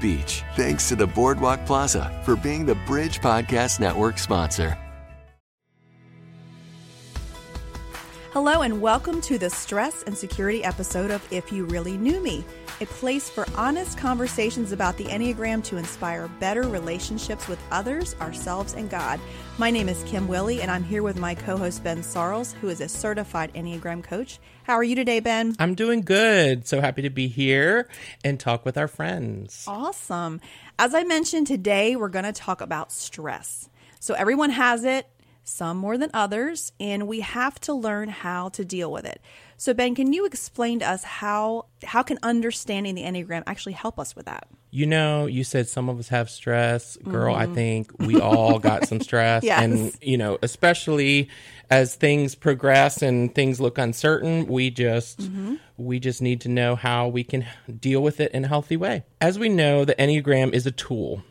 Beach. Thanks to the Boardwalk Plaza for being the Bridge Podcast Network sponsor. Hello, and welcome to the Stress and Security episode of If You Really Knew Me, a place for honest conversations about the Enneagram to inspire better relationships with others, ourselves, and God. My name is Kim Willie, and I'm here with my co host Ben Sarles, who is a certified Enneagram coach. How are you today, Ben? I'm doing good. So happy to be here and talk with our friends. Awesome. As I mentioned, today we're going to talk about stress. So everyone has it some more than others, and we have to learn how to deal with it. So, Ben, can you explain to us how how can understanding the Enneagram actually help us with that? You know, you said some of us have stress. Girl, mm-hmm. I think we all got some stress. yes. And, you know, especially as things progress and things look uncertain, we just mm-hmm. we just need to know how we can deal with it in a healthy way. As we know, the Enneagram is a tool.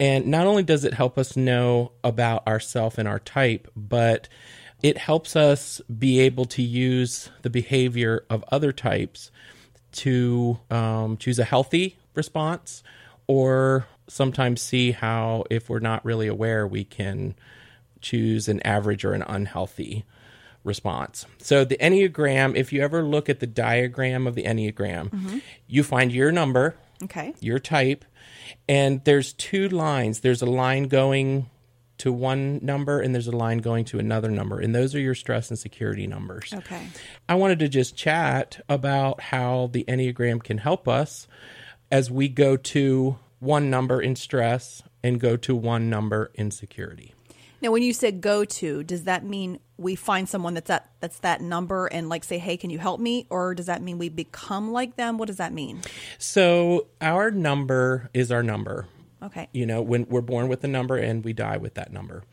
And not only does it help us know about ourself and our type, but it helps us be able to use the behavior of other types to um, choose a healthy response or sometimes see how, if we're not really aware, we can choose an average or an unhealthy response. So, the Enneagram, if you ever look at the diagram of the Enneagram, mm-hmm. you find your number, okay. your type, and there's two lines. There's a line going to one number and there's a line going to another number and those are your stress and security numbers. Okay. I wanted to just chat about how the Enneagram can help us as we go to one number in stress and go to one number in security. Now, when you said go to, does that mean we find someone that's that that's that number and like say, "Hey, can you help me?" Or does that mean we become like them? What does that mean? So, our number is our number. Okay. You know, when we're born with a number and we die with that number.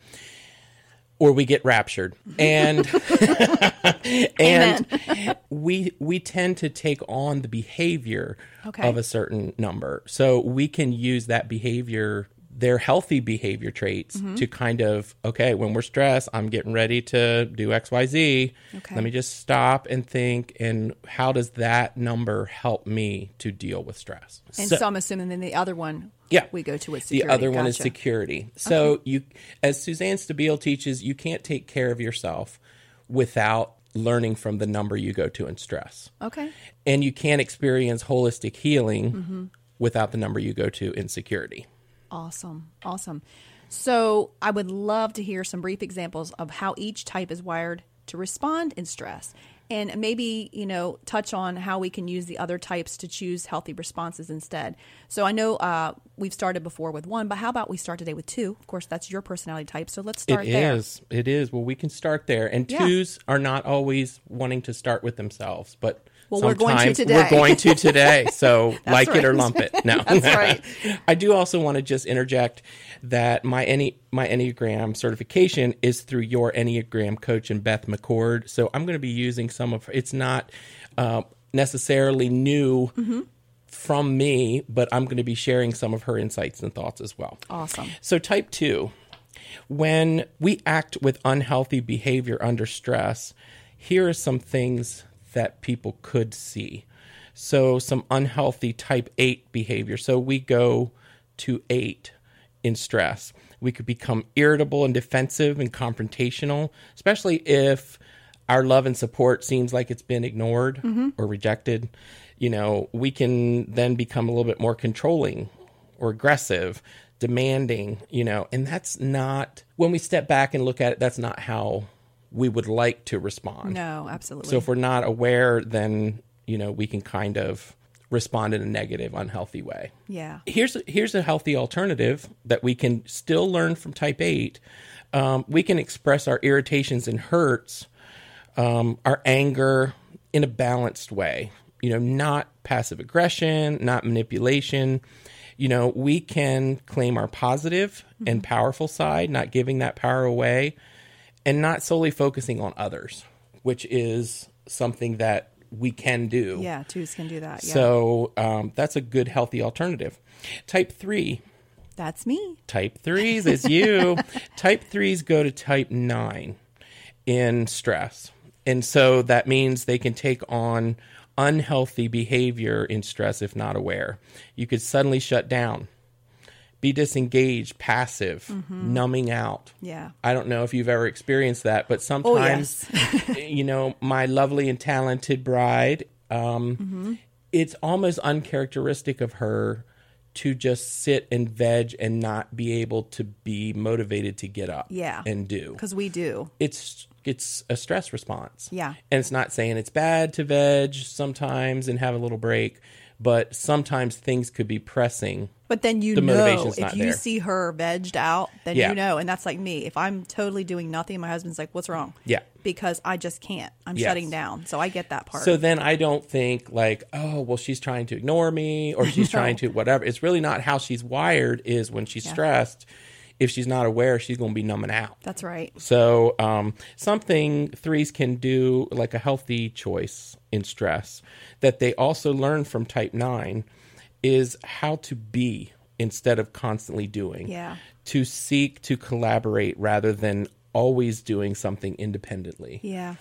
Or we get raptured. And and we we tend to take on the behavior okay. of a certain number. So we can use that behavior their healthy behavior traits mm-hmm. to kind of okay when we're stressed i'm getting ready to do xyz okay. let me just stop and think and how does that number help me to deal with stress and so, so i'm assuming then the other one yeah we go to with security. the other gotcha. one is security so okay. you as suzanne stabile teaches you can't take care of yourself without learning from the number you go to in stress okay and you can't experience holistic healing mm-hmm. without the number you go to in security Awesome. Awesome. So, I would love to hear some brief examples of how each type is wired to respond in stress. And maybe you know touch on how we can use the other types to choose healthy responses instead. So i know uh, we've started before with one but how about we start today with two? Of course that's your personality type so let's start it there. it is. It is. Well we can start there. And yeah. twos are not always wanting to start with themselves but well, we're going to today. We're going to today. So like right. it or lump it. No, that's right. I do also want to just interject that my any my Enneagram certification is through your Enneagram coach and Beth McCord. So I'm going to be using some of. It's not uh, necessarily new. Mm-hmm from me, but I'm going to be sharing some of her insights and thoughts as well. Awesome. So, type two, when we act with unhealthy behavior under stress, here are some things that people could see. So, some unhealthy type 8 behavior. So, we go to 8 in stress. We could become irritable and defensive and confrontational, especially if our love and support seems like it's been ignored mm-hmm. or rejected. You know, we can then become a little bit more controlling or aggressive, demanding, you know, and that's not, when we step back and look at it, that's not how we would like to respond. No, absolutely. So if we're not aware, then you know we can kind of respond in a negative, unhealthy way. Yeah. Here's here's a healthy alternative that we can still learn from Type Eight. Um, we can express our irritations and hurts, um, our anger in a balanced way. You know, not passive aggression, not manipulation. you know, we can claim our positive and powerful side, not giving that power away, and not solely focusing on others, which is something that we can do. Yeah, twos can do that. Yeah. So um, that's a good, healthy alternative. Type three, that's me. type threes is you. type threes go to type nine in stress. And so that means they can take on unhealthy behavior in stress if not aware. You could suddenly shut down, be disengaged, passive, numbing out. Yeah. I don't know if you've ever experienced that, but sometimes, you know, my lovely and talented bride, um, it's almost uncharacteristic of her to just sit and veg and not be able to be motivated to get up Yeah. and do. Because we do. It's it's a stress response. Yeah. And it's not saying it's bad to veg sometimes and have a little break, but sometimes things could be pressing. But then you The know if you there. see her vegged out, then Yeah. you know, and that's like me. If I'm totally doing nothing, my husband's like, "What's wrong?" Yeah. because I just can't. I'm Yes. shutting down. So I get that part. So then I don't think like, oh, well, she's trying to ignore me or she's trying to whatever. It's really not how she's wired. Is when she's stressed, if she's not aware, she's going to be numbing out. that's right. So um, something threes can do, like a healthy choice in stress, that they also learn from type nine, is how to be instead of constantly doing. Yeah. To seek to collaborate rather than always doing something independently. Yeah.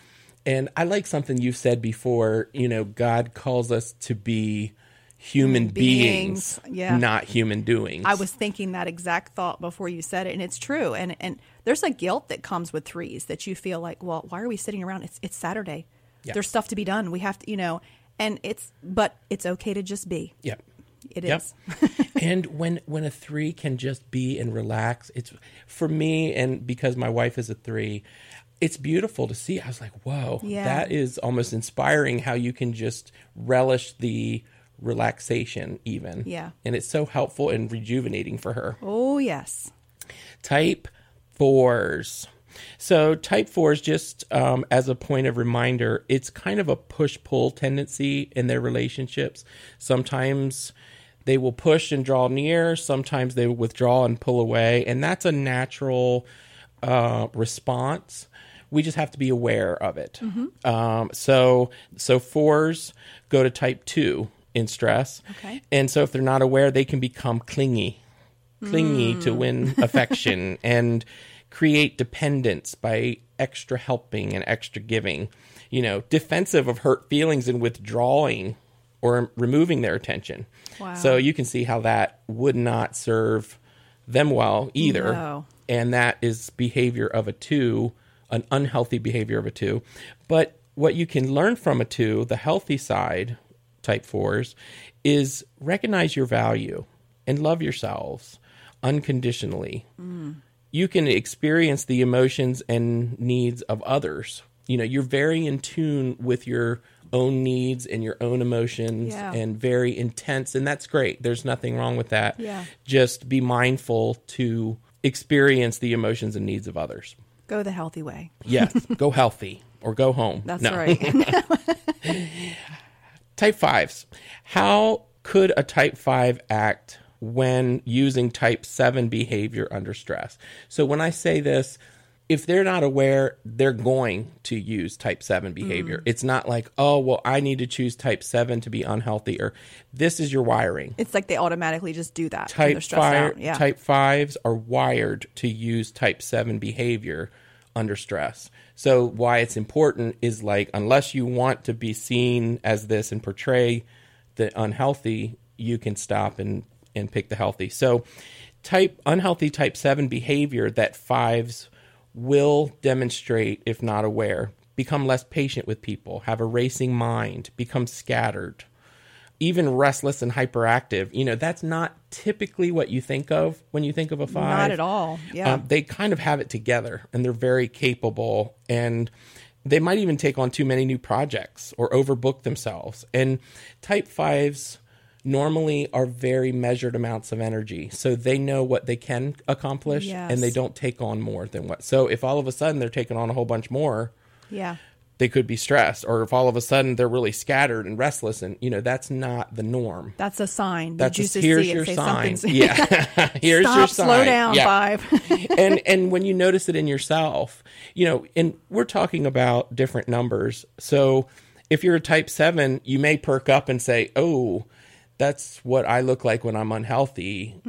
And I like something you've said before. You know, God calls us to be human beings, beings, yeah. not human doings. I was thinking that exact thought before you said it, and it's true. And and there's a guilt that comes with threes that you feel like, well, why are we sitting around? It's it's Saturday. Yeah. There's stuff to be done. We have to, you know, and it's but it's okay to just be. yeah. It Yep. is. and when when a three can just be and relax, it's for me and because my wife is a three, it's beautiful to see. I was like, whoa, Yeah. that is almost inspiring how you can just relish the relaxation even. Yeah. And it's so helpful and rejuvenating for her. Oh yes. Type fours. So, type fours, just um, as a point of reminder, it's kind of a push pull tendency in their relationships. Sometimes they will push and draw near, sometimes they will withdraw and pull away. And that's a natural uh, response. We just have to be aware of it. Um, so, so fours go to type two in stress. Okay. And so, if they're not aware, they can become clingy clingy hmm. to win affection and create dependence by extra helping and extra giving, you know, defensive of hurt feelings and withdrawing or removing their attention. Wow. So you can see how that would not serve them well either. No. And that is behavior of a two, an unhealthy behavior of a two. But what you can learn from a two, the healthy side, type fours, is recognize your value and love yourselves unconditionally. You can experience the emotions and needs of others. You know, you're very in tune with your own needs and your own emotions Yeah. and very intense and that's great. There's nothing wrong with that. Yeah. Just be mindful to experience the emotions and needs of others. Go the healthy way. Yes, go healthy or go home. That's No. right. Type fives. How could a type five act when using type seven behavior under stress? So when I say this, if they're not aware, they're going to use type seven behavior. Mm. It's not like, oh, well, I need to choose type seven to be unhealthy, or this is your wiring. it's like they automatically just do that. when they're Type stressed five, out. Yeah. type fives are wired to use type seven behavior under stress. So why it's important is like unless you want to be seen as this and portray the unhealthy, you can stop and and pick the healthy. So type unhealthy type 7 behavior that fives will demonstrate if not aware, become less patient with people, have a racing mind, become scattered, even restless and hyperactive. You know, that's not typically what you think of when you think of a five. Not at all. Yeah. Um, they kind of have it together and they're very capable and they might even take on too many new projects or overbook themselves. And type fives normally are very measured amounts of energy. So they know what they can accomplish and they don't take on more than what. So if all of a sudden they're taking on a whole bunch more, yeah. They could be stressed or if all of a sudden they're really scattered and restless and you know that's not the norm. That's a sign. that's the a- here's your sign. Yeah. Here's Stop, your sign. slow down, Yeah. five. and and when you notice it in yourself you know and we're talking about different numbers. So if you're a type 7 you may perk up and say oh that's what i look like when i'm unhealthy.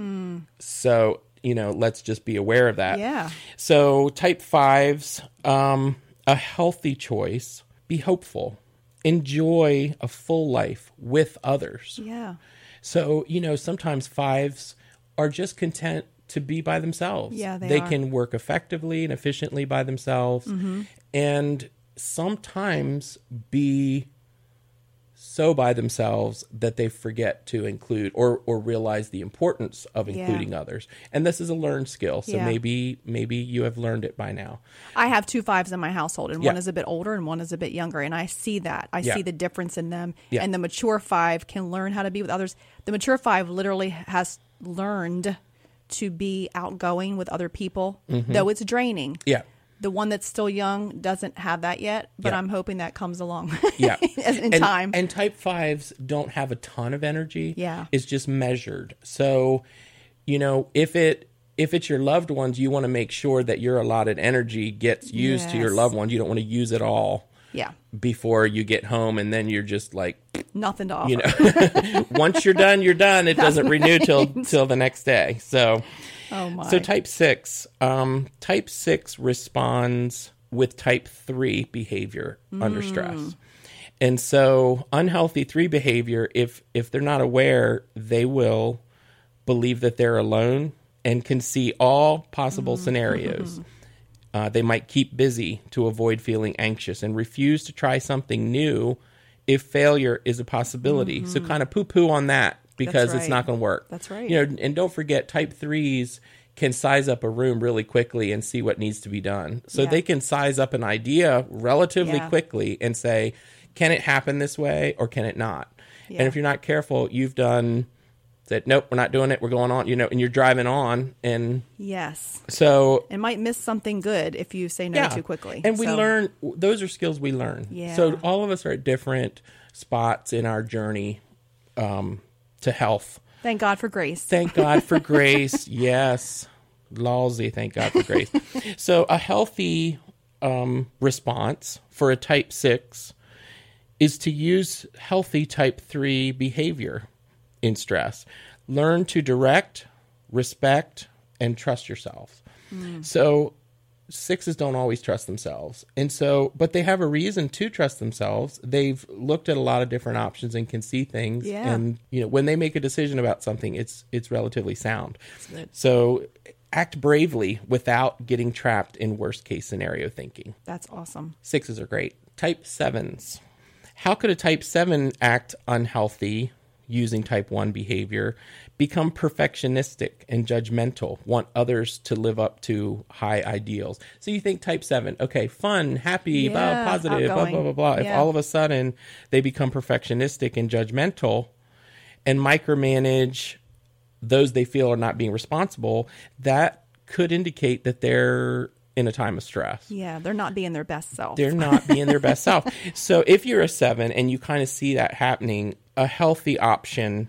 So you know let's just be aware of that. Yeah. so type 5s um a healthy choice be hopeful enjoy a full life with others yeah. so, you know, sometimes fives are just content to be by themselves. Yeah, they are. Mm-hmm. can work effectively and efficiently by themselves and sometimes be so by themselves that they forget to include or or realize the importance of Yeah. including others. And this is a learned skill. So Yeah. maybe maybe you have learned it by now. I have two fives in my household, and Yeah. one is a bit older and one is a bit younger. And I see that. I Yeah. see the difference in them. Yeah. And the mature five can learn how to be with others. The mature five literally has learned to be outgoing with other people, though it's draining. Mm-hmm. Yeah. The one that's still young doesn't have that yet, but Yeah. I'm hoping that comes along. Yeah. in and, time. And type fives don't have a ton of energy. Yeah. It's just measured. So, you know, if it if it's your loved ones, you want to make sure that your allotted energy gets used to your loved ones. You don't want to use it all yeah, before you get home and then you're just like nothing to offer. you know once you're done, you're done. It doesn't renew till till the next day. So oh my. so type six, um, type six responds with type three behavior under stress, and so unhealthy three behavior. If if they're not aware, they will believe that they're alone and can see all possible scenarios. Uh, they might keep busy to avoid feeling anxious and refuse to try something new if failure is a possibility. So kind of poo poo on that because it's not going to work. That's right. You know, and don't forget, type threes can size up a room really quickly and see what needs to be done. So Yeah. they can size up an idea relatively Yeah. quickly and say, can it happen this way or can it not? Yeah. And if you're not careful, you've done that nope, we're not doing it. We're going on, you know, and you're driving on. And yes, so it might miss something good if you say no too quickly. and we learn those are skills we learn. Yeah. So all of us are at different spots in our journey um, to health. Thank God for grace. Thank God for grace. Yes. Lawsy, thank God for grace. so a healthy um, response for a type six is to use healthy type three behavior in stress. Learn to direct, respect, and trust yourself. So sixes don't always trust themselves. And so, but they have a reason to trust themselves. They've looked at a lot of different options and can see things. Yeah. And, you know, when they make a decision about something, it's, it's relatively sound. So act bravely without getting trapped in worst case scenario thinking. That's awesome. Sixes are great. Type sevens. How could a type seven act unhealthy using type one behavior, become perfectionistic and judgmental, want others to live up to high ideals? So you think type seven, okay, fun, happy, blah, Yeah, positive, blah, blah, outgoing. blah, blah. If all of a sudden they become perfectionistic and judgmental and micromanage those they feel are not being responsible, that could indicate that they're in a time of stress Yeah, they're not being their best self. they're not being their best self. So if you're a seven and you kind of see that happening, a healthy option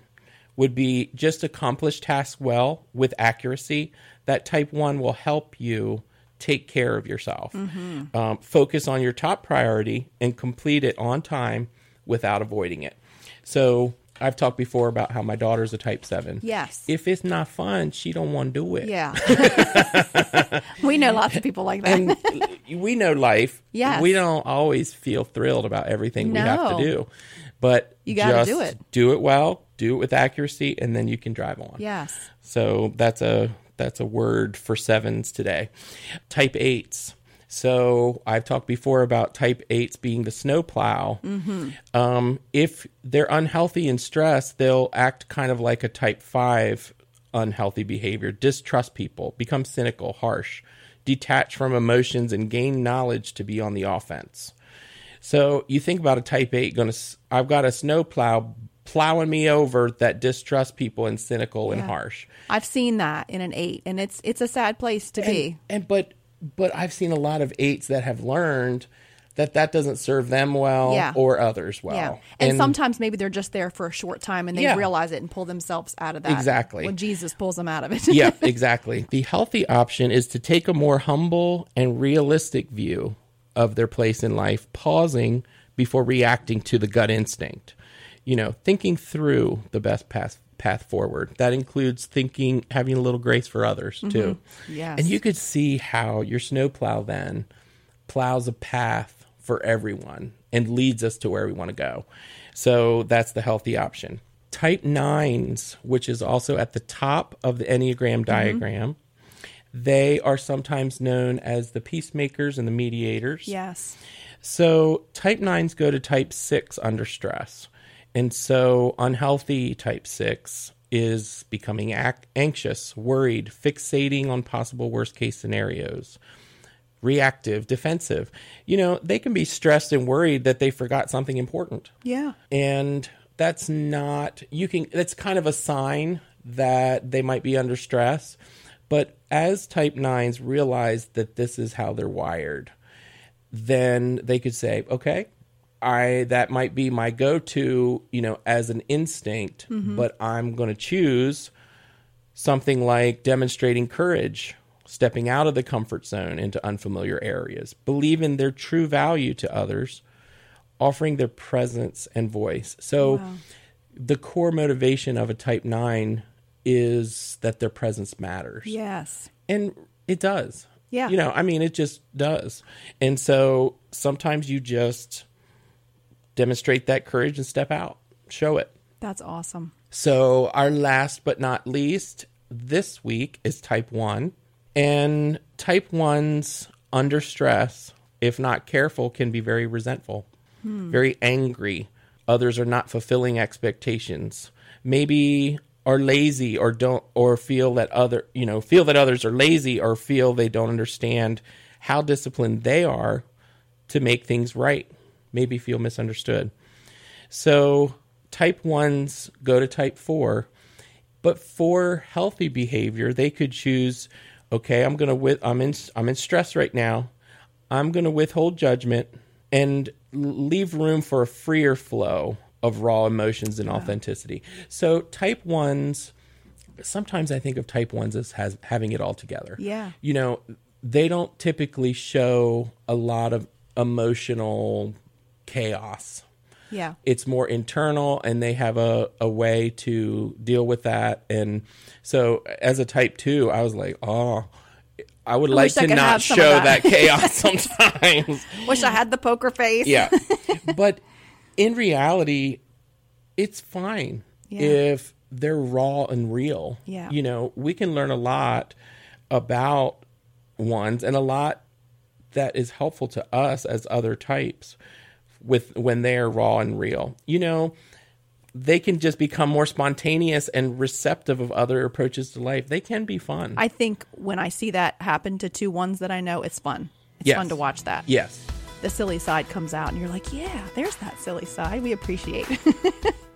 would be just accomplish tasks well with accuracy. That type one will help you take care of yourself. Um, focus on your top priority and complete it on time without avoiding it. So I've talked before about how my daughter's a type seven. Yes. If it's not fun, she don't want to do it. yeah. we know lots of people like that. and we know life. Yeah. We don't always feel thrilled about everything we have to do. But You gotta just do it. Do it well, do it with accuracy, and then you can drive on. yes. So that's a that's a word for sevens today. Type eights. So I've talked before about type eights being the snowplow. Um, if they're unhealthy and stressed, they'll act kind of like a type five unhealthy behavior. Distrust people, become cynical, harsh, detach from emotions, and gain knowledge to be on the offense. So you think about a type eight going to, I've got a snowplow plowing me over that distrust people and cynical and harsh. I've seen that in an eight, and it's it's a sad place to be. And but but I've seen a lot of eights that have learned that that doesn't serve them well Yeah. or others well. Yeah. And, sometimes maybe they're just there for a short time and they Yeah. realize it and pull themselves out of that. Exactly. When Jesus pulls them out of it. yeah, exactly. The healthy option is to take a more humble and realistic view of their place in life, pausing before reacting to the gut instinct. You know, thinking through the best path path forward. That includes thinking having a little grace for others mm-hmm. too. Yes. And you could see how your snowplow then plows a path for everyone and leads us to where we want to go. So that's the healthy option. Type nines, which is also at the top of the Enneagram mm-hmm. diagram, they are sometimes known as the peacemakers and the mediators. yes. So type nines go to type six under stress. And so unhealthy type six is becoming ac- anxious, worried, fixating on possible worst case scenarios, reactive, defensive. You know, they can be stressed and worried that they forgot something important Yeah. and that's not you can that's kind of a sign that they might be under stress but as type 9s realize that this is how they're wired then they could say okay i that might be my go-to you know as an instinct mm-hmm. but i'm going to choose something like demonstrating courage stepping out of the comfort zone into unfamiliar areas believing their true value to others offering their presence and voice. So the core motivation of a type 9 is that their presence matters. Yes. And it does. Yeah. You know, I mean it just does. And so sometimes you just demonstrate that courage and step out. Show it. That's awesome. So, our last but not least this week is type 1. And type 1s under stress, if not careful, can be very resentful, hmm. very angry. Others are not fulfilling expectations. Maybe are lazy or don't or feel that other, you know, feel that others are lazy or feel they don't understand how disciplined they are to make things right. Maybe feel misunderstood. So type ones go to type four, but for healthy behavior, they could choose. Okay, I'm gonna with I'm in I'm in stress right now. I'm gonna withhold judgment and leave room for a freer flow of raw emotions and authenticity. So type ones. Sometimes I think of type ones as has, having it all together. Yeah. You know, they don't typically show a lot of emotional chaos Yeah. it's more internal and they have a, a way to deal with that and so as a type 2 i was like oh i would like to not show that. that. chaos sometimes Wish I had the poker face. yeah but in reality it's fine Yeah. if they're raw and real Yeah. you know we can learn a lot about ones and a lot that is helpful to us as other types with when they're raw and real you know they can just become more spontaneous and receptive of other approaches to life they can be fun I think when I see that happen to two ones that I know, it's fun. It's Yes. fun to watch that. yes The silly side comes out, and you're like, yeah, there's that silly side. We appreciate.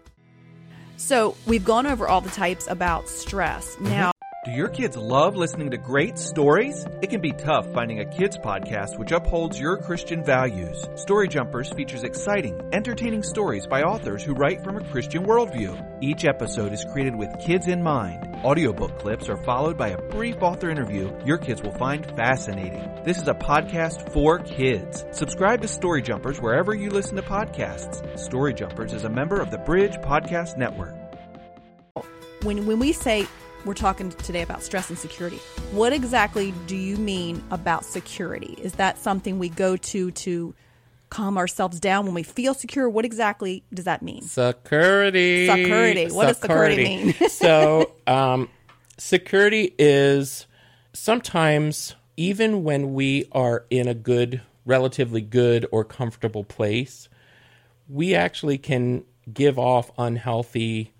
so we've gone over all the types about stress. Mm-hmm. Now, Do your kids love listening to great stories? It can be tough finding a kids podcast which upholds your Christian values. Story Jumpers features exciting, entertaining stories by authors who write from a Christian worldview. Each episode is created with kids in mind. Audiobook clips are followed by a brief author interview your kids will find fascinating. This is a podcast for kids. Subscribe to Story Jumpers wherever you listen to podcasts. Story Jumpers is a member of the Bridge Podcast Network. when when we say we're talking today about stress and security, what exactly do you mean about security? Is that something we go to to calm ourselves down when we feel secure? What exactly does that mean? Security. Security. What does security mean? so, um, security is sometimes, even when we are in a good, relatively good or comfortable place, we actually can give off unhealthy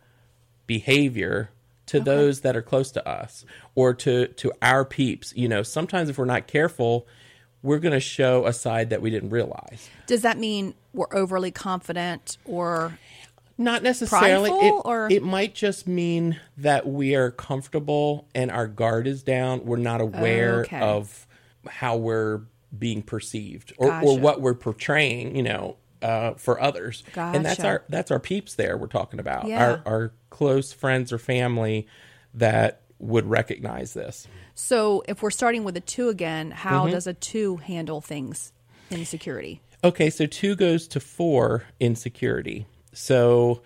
behavior to those that are close to us or to to our peeps you know sometimes if we're not careful we're going to show a side that we didn't realize Does that mean we're overly confident or Not necessarily. It, or- it might just mean that we are comfortable and our guard is down. We're not aware Okay. of how we're being perceived or, or what we're portraying, you know, uh, for others. And that's our that's our peeps there we're talking about. Yeah. Our our close friends or family that would recognize this. So if we're starting with a two again, Mm-hmm. how does a two handle things in security? Okay, so two goes to four in security. So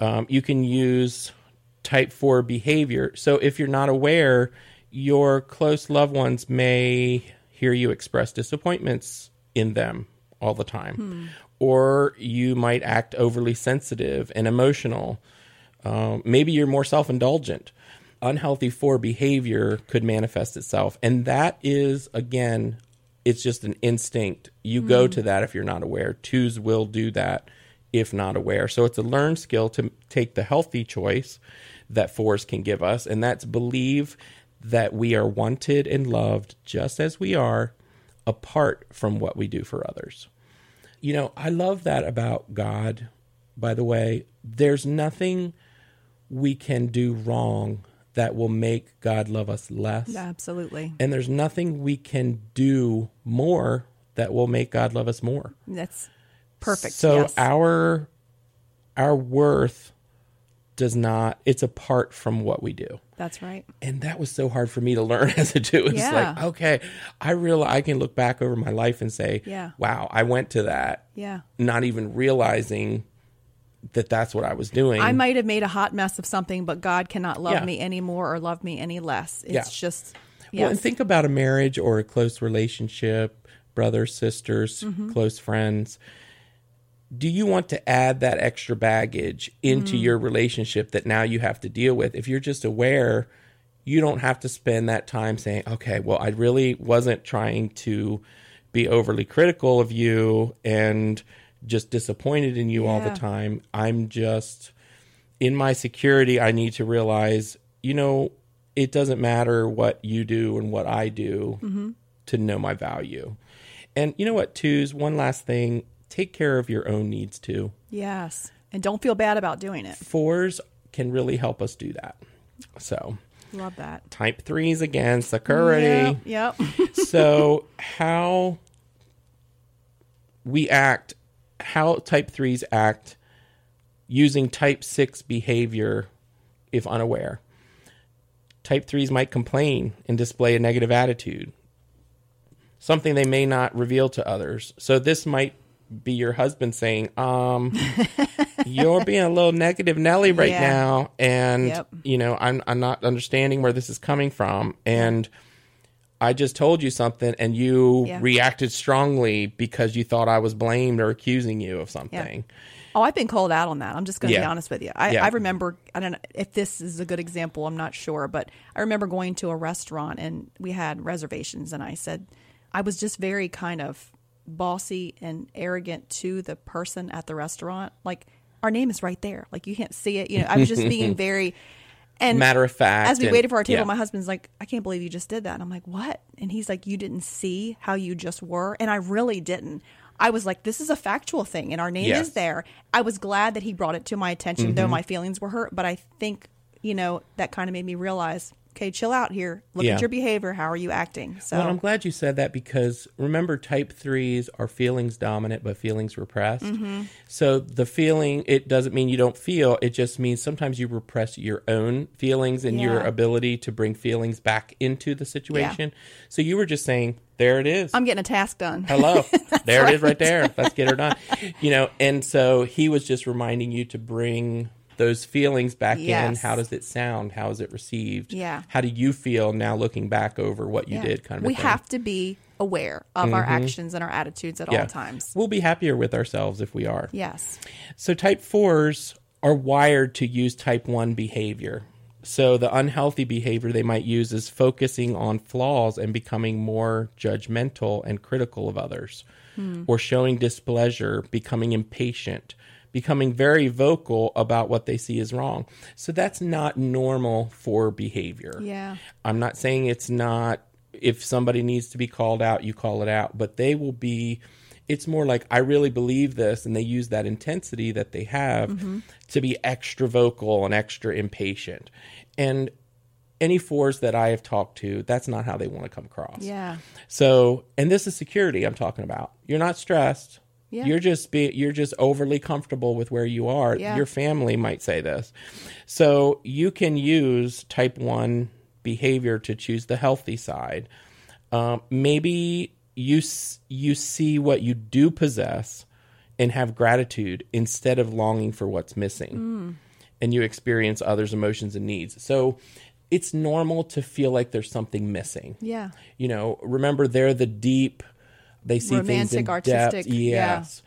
um, you can use type four behavior. So if you're not aware, your close loved ones may hear you express disappointments in them all the time, or you might act overly sensitive and emotional. Um, maybe you're more self indulgent. Unhealthy four behavior could manifest itself. And that is, again, it's just an instinct. You go to that if you're not aware. Twos will do that if not aware. So it's a learned skill to take the healthy choice that fours can give us, and that's believe that we are wanted and loved just as we are, apart from what we do for others. You know, I love that about God, by the way. There's nothing we can do wrong that will make God love us less. Absolutely. And there's nothing we can do more that will make God love us more. That's perfect. So yes. our our worth does not it's apart from what we do. That's right. And that was so hard for me to learn as a two. It's Yeah. like, okay, I realize I can look back over my life and say, Yeah. wow, I went to that, Yeah. not even realizing that that's what I was doing. I might have made a hot mess of something, but God cannot love Yeah. me any more or love me any less. It's Yeah. just Well, and think about a marriage or a close relationship, brothers, sisters, Mm-hmm. close friends. Do you want to add that extra baggage into Mm. your relationship that now you have to deal with? If you're just aware, you don't have to spend that time saying, okay, well, I really wasn't trying to be overly critical of you and just disappointed in you all the time. I'm just in my security, I need to realize, you know, it doesn't matter what you do and what I do Mm-hmm. to know my value. And you know what, twos, one last thing take care of your own needs too. yes. And don't feel bad about doing it. Fours can really help us do that. So, Love that. type threes again, security. Yep. yep. so how we act how type threes act using type six behavior if unaware type threes might complain and display a negative attitude something they may not reveal to others so this might be your husband saying um you're being a little negative nelly right Yeah. now and Yep. you know I'm I'm not understanding where this is coming from and I just told you something and you Yeah. reacted strongly because you thought I was blamed or accusing you of something. Oh, I've been called out on that. I'm just going to be honest with you. I, Yeah. I remember, I don't know if this is a good example, I'm not sure, but I remember going to a restaurant and we had reservations, and I said, I was just very kind of bossy and arrogant to the person at the restaurant. Like, our name is right there. Like, you can't see it. You know, I was just being very. And Matter of fact. as we and- waited for our table, yeah. my husband's like, I can't believe you just did that. And I'm like, what? And he's like, you didn't see how you just were. And I really didn't. I was like, this is a factual thing and our name Yes. is there. I was glad that he brought it to my attention, Mm-hmm. though my feelings were hurt. But I think, you know, that kind of made me realize, okay, chill out here. Look Yeah. at your behavior. How are you acting? So, Well, I'm glad you said that because remember, type threes are feelings dominant, but feelings repressed. Mm-hmm. So the feeling, it doesn't mean you don't feel. It just means sometimes you repress your own feelings and your ability to bring feelings back into the situation. So you were just saying, there it is. I'm getting a task done. Hello. there it is right there. Let's get her done. You know, and so he was just reminding you to bring those feelings back in. How does it sound? How is it received? Yeah. How do you feel now looking back over what you Yeah. did kind of we? Mm-hmm. have to be aware of our actions and our attitudes at all times. We'll be happier with ourselves if we are. Yes. So type fours are wired to use type one behavior. So the unhealthy behavior they might use is focusing on flaws and becoming more judgmental and critical of others, or showing displeasure, becoming impatient, becoming very vocal about what they see is wrong. So that's not normal for behavior. Yeah. I'm not saying it's not if somebody needs to be called out, you call it out, but they will be it's more like I really believe this and they use that intensity that they have mm-hmm. to be extra vocal and extra impatient. And any fours that I have talked to, that's not how they want to come across. Yeah. So, and this is security I'm talking about. You're not stressed. Yeah. You're just be you're just overly comfortable with where you are. Yeah. Your family might say this. So, you can use type 1 behavior to choose the healthy side. Um, maybe you you see what you do possess and have gratitude instead of longing for what's missing. And you experience others' emotions and needs. So, it's normal to feel like there's something missing Yeah. you know remember they're the deep they see things in Romantic, artistic, depth yeah. yes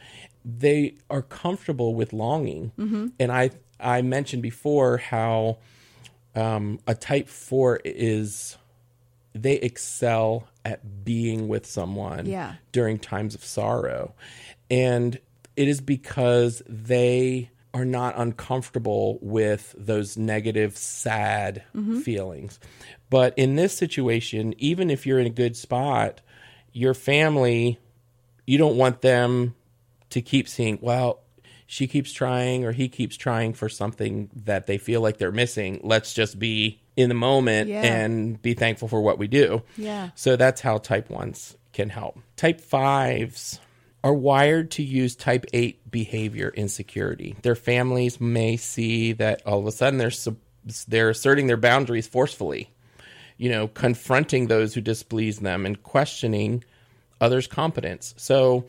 they are comfortable with longing Mm-hmm. and i i mentioned before how um, a type 4 is they excel at being with someone Yeah. during times of sorrow and it is because they are not uncomfortable with those negative sad feelings but in this situation even if you're in a good spot your family you don't want them to keep seeing well she keeps trying or he keeps trying for something that they feel like they're missing. Let's just be in the moment Yeah. and be thankful for what we do. Yeah. so that's how type 1s can help. Type 5s are wired to use type 8 behavior insecurity. Their families may see that all of a sudden they're they're asserting their boundaries forcefully you know, confronting those who displease them and questioning others' competence. So,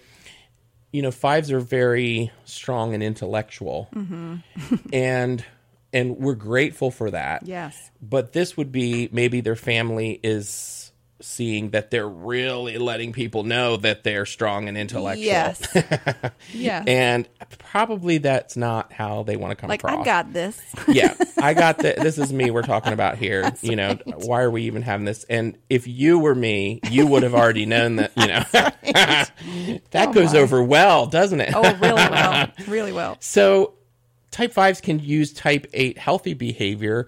you know, fives are very strong and intellectual, mm-hmm. and and we're grateful for that. Yes. But this would be maybe their family is seeing that they're really letting people know that they're strong and intellectual. Yes. yeah. And probably that's not how they want to come like across I got this. yeah, I got this. This is me. We're talking about here. you know, why are we even having this? And if you were me, you would have already known that. You know, that goes over well, doesn't it? oh, really well. Really well. So, type fives can use type eight healthy behavior,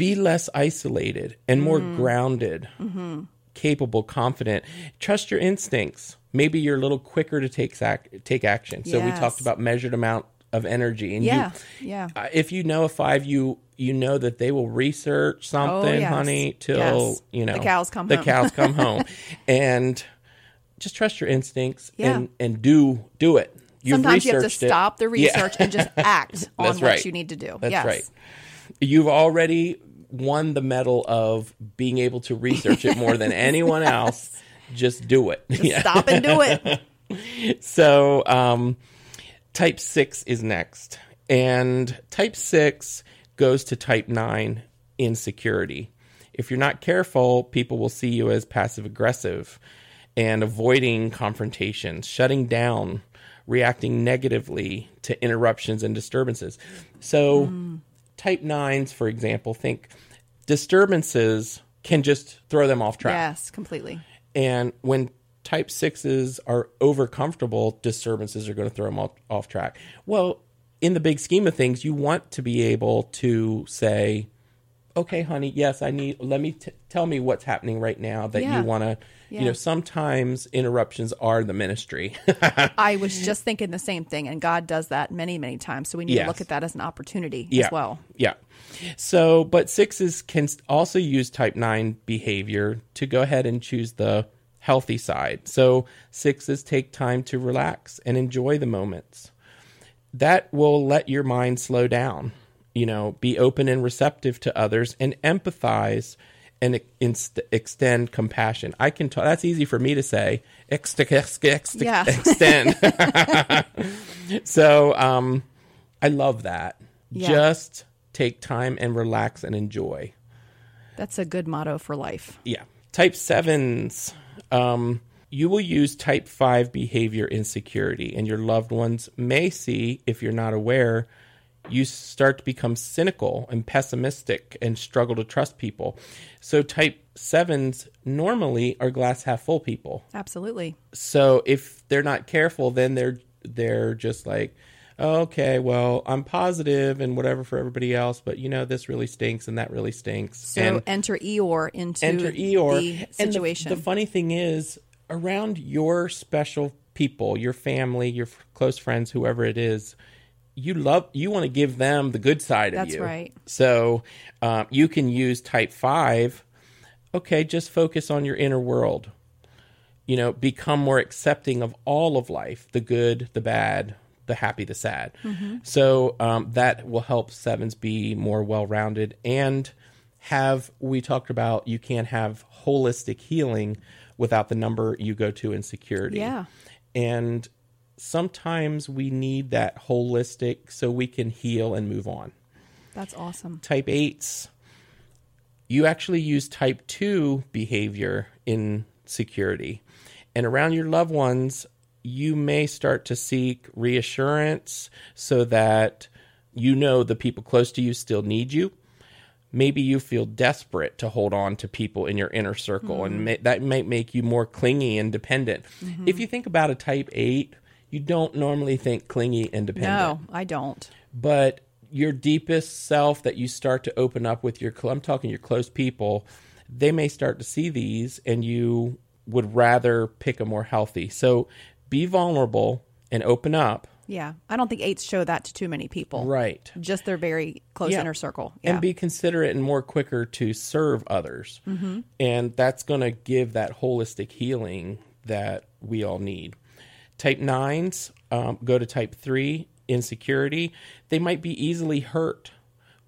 be less isolated and more Mm. grounded, Mm-hmm. capable, confident. Trust your instincts. Maybe you're a little quicker to take sac- take action. So we talked about measured amount of energy, and Yeah. you, Yeah. uh, if you know a five, you you know that they will research something, Oh, yes. honey, till Yes. you know The cows come the home. cows come home, and just trust your instincts Yeah. and and do do it. You've Sometimes you have to it. stop the Yeah. research and just act on That's what right. you need to do. That's yes. right. You've already won the medal of being able to research it more than anyone else. Just do it. Yeah. Stop and do it. So, um, type six is next. And type six goes to type nine insecurity. If you're not careful, people will see you as passive aggressive and avoiding confrontations, shutting down, reacting negatively to interruptions and disturbances. So, type nines, for example, think disturbances can just throw them off track. yes, completely. And when type sixes are over comfortable, disturbances are going to throw them off, off track. Well, in the big scheme of things, you want to be able to say, okay, honey, yes, I need, let me t- tell me what's happening right now that Yeah. you want to, you know, sometimes interruptions are the ministry. I was just thinking the same thing, and God does that many, many times. So we need Yes. to look at that as an opportunity yeah. as well. Yeah. So, but sixes can also use type nine behavior to go ahead and choose the healthy side. So, sixes take time to relax and enjoy the moments. That will let your mind slow down, you know, be open and receptive to others and empathize and inst- extend compassion. I can talk, that's easy for me to say. Ex- ex- ex- Yeah. extend. so, um, I love that. Yeah. Just take time and relax and enjoy. That's a good motto for life. Yeah. Type sevens, um, you will use type five behavior insecurity, and your loved ones may see, if you're not aware, you start to become cynical and pessimistic and struggle to trust people. So, type sevens normally are glass half full people. Absolutely. So, if they're not careful, then they're they're just like, okay, well, I'm positive and whatever for everybody else, but you know, this really stinks and that really stinks. So and enter Eeyore into enter Eeyore. the And the- the, funny thing is, around your special people, your family, your f- close friends, whoever it is, you love you want to give them the good side That's of you. That's right. So um, you can use type five. Okay, just focus on your inner world. You know, become more accepting of all of life, the good, the bad, the happy, the sad. So um, that will help sevens be more well rounded and have we talked about you can't have holistic healing without the number you go to in security. Yeah. And sometimes we need that holistic so we can heal and move on. That's awesome. Type 8s, you actually use type 2 behavior in security. And around your loved ones, you may start to seek reassurance so that you know the people close to you still need you. Maybe you feel desperate to hold on to people in your inner circle, and mm-hmm. ma- that might make you more clingy and dependent. Mm-hmm. If you think about a type 8, you don't normally think clingy and dependent No, I don't. but your deepest self that you start to open up with your I'm talking your close people, they may start to see these and you would rather pick a more healthy. So be vulnerable and open up. Yeah. I don't think eights show that to too many people. Right. Just their very close Yeah. inner circle. Yeah. And be considerate and more quicker to serve others. Mm-hmm. And that's going to give that holistic healing that we all need. Type nines um, go to type three, insecurity. They might be easily hurt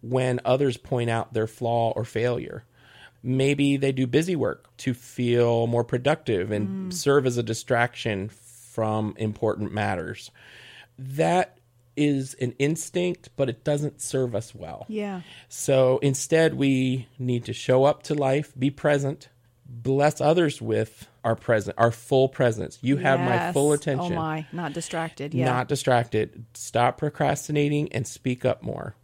when others point out their flaw or failure. Maybe they do busy work to feel more productive and serve as a distraction from important matters. That is an instinct, but it doesn't serve us well. yeah. So instead, we need to show up to life, be present, bless others with our present, our full presence. You have my full attention. Oh my, not distracted. Yeah. Not distracted. Stop procrastinating and speak up more.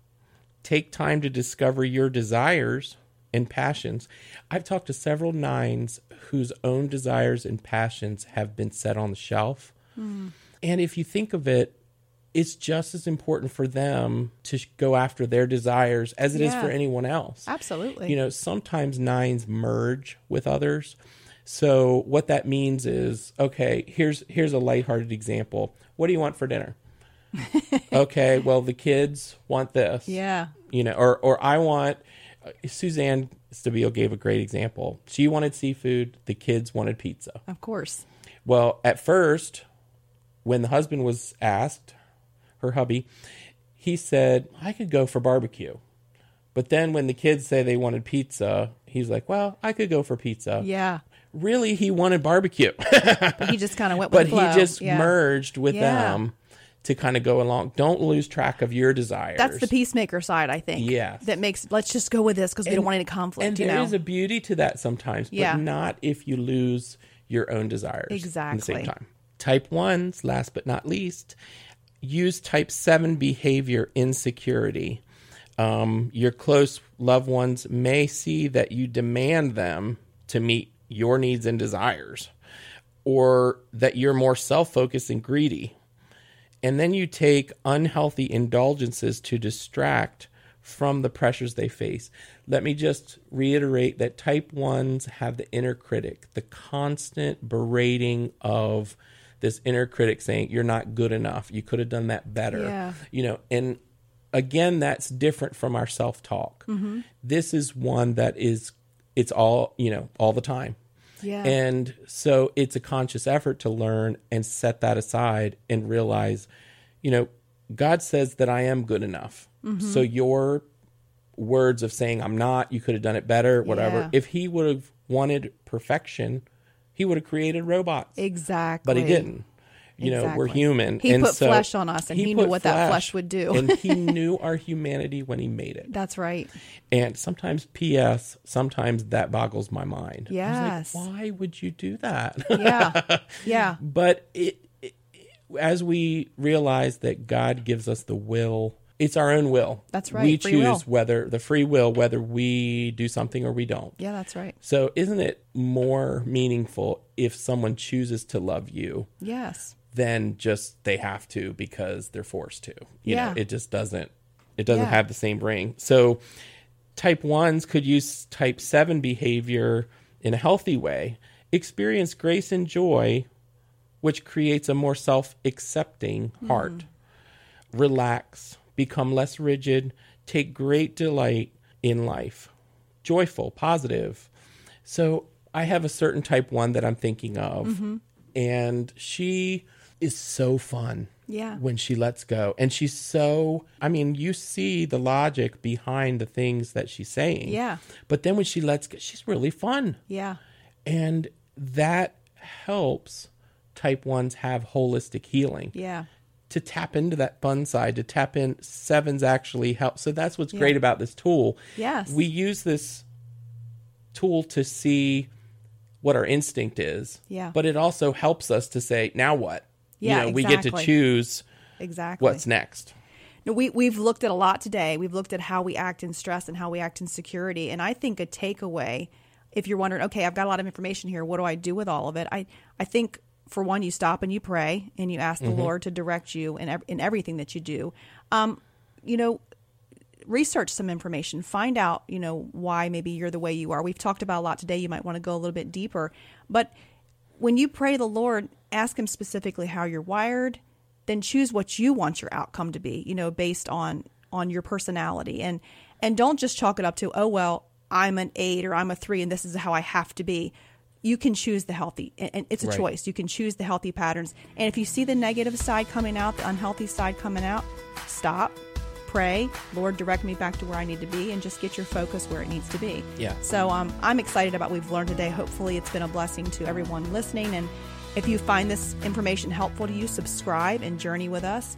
Take time to discover your desires and passions. I've talked to several nines whose own desires and passions have been set on the shelf. Hmm. And if you think of it, it's just as important for them to go after their desires as it is Yeah. for anyone else. Absolutely. You know, sometimes nines merge with others. So what that means is, okay, here's here's a lighthearted example. What do you want for dinner? okay, well the kids want this. yeah. You know, or or I want uh, Suzanne Stabile gave a great example. She wanted seafood, the kids wanted pizza. Of course. Well, at first, when the husband was asked, her hubby, he said, I could go for barbecue. But then when the kids say they wanted pizza, he's like, Well, I could go for pizza. Yeah. Really, he wanted barbecue. He just kind of went with but he just yeah. merged with Yeah. them to kind of go along. Don't lose track of your desires. That's the peacemaker side, I think. Yeah. That makes let's just go with this because we don't want any conflict. And there know. is a beauty to that sometimes, but Yeah. not if you lose your own desires at the Exactly. same time. Type ones, last but not least, use type seven behavior insecurity. Um, your close loved ones may see that you demand them to meet your needs and desires, or that you're more self focused and greedy. And then you take unhealthy indulgences to distract from the pressures they face. Let me just reiterate that type ones have the inner critic, the constant berating of this inner critic saying, You're not good enough. You could have done that better. Yeah. You know, and again, that's different from our self talk. Mm-hmm. This is one that is, it's all, you know, all the time. yeah. And so it's a conscious effort to learn and set that aside and realize, you know, God says that I am good enough. Mm-hmm. So your words of saying I'm not, you could have done it better, whatever. Yeah. If he would have wanted perfection, he would have created robots. exactly. But he didn't. You know, we're human. He and put so flesh on us, and he knew put what that flesh would do. and he knew our humanity when he made it. That's right. And sometimes, P.S., sometimes that boggles my mind. Yes. like, Why would you do that? Yeah. yeah. but it, it, as we realize that God gives us the will, it's our own will. That's right, We free choose will. whether the free will, whether we do something or we don't. Yeah, that's right. So, isn't it more meaningful if someone chooses to love you Yes. than just they have to because they're forced to? You Yeah. know, it just doesn't. It doesn't Yeah. have the same ring. So, type ones could use type seven behavior in a healthy way, experience grace and joy, which creates a more self accepting hmm. heart. relax, become less rigid, take great delight in life, joyful, positive. So I have a certain type one that I'm thinking of, mm-hmm. and she is so fun. Yeah. When she lets go. And she's so, I mean, you see the logic behind the things that she's saying. Yeah. But then when she lets go, she's really fun. Yeah. And that helps type ones have holistic healing Yeah. To tap into that fun side, to tap in sevens actually help. So that's what's great about this tool. Yes. We use this tool to see what our instinct is. Yeah. But it also helps us to say, now what? Yeah, You know, we get to choose Exactly. what's next. No, we we've looked at a lot today. We've looked at how we act in stress and how we act in security. And I think a takeaway, if you're wondering, okay, I've got a lot of information here. What do I do with all of it? I I think for one, you stop and you pray and you ask the Lord to direct you in in everything that you do. Um, you know, research some information. Find out you know why maybe you're the way you are. We've talked about a lot today. You might want to go a little bit deeper. But when you pray the lord ask him specifically how you're wired then choose what you want your outcome to be you know based on on your personality. And and don't just chalk it up to oh well i'm an eight or i'm a three and this is how i have to be you can choose the healthy and it's a Right. choice. You can choose the healthy patterns. And if you see the negative side coming out the unhealthy side coming out stop pray lord direct me back to where i need to be and just get your focus where it needs to be. Yeah. so um, i'm excited about what we've learned today. Hopefully it's been a blessing to everyone listening. And if you find this information helpful to you subscribe and journey with us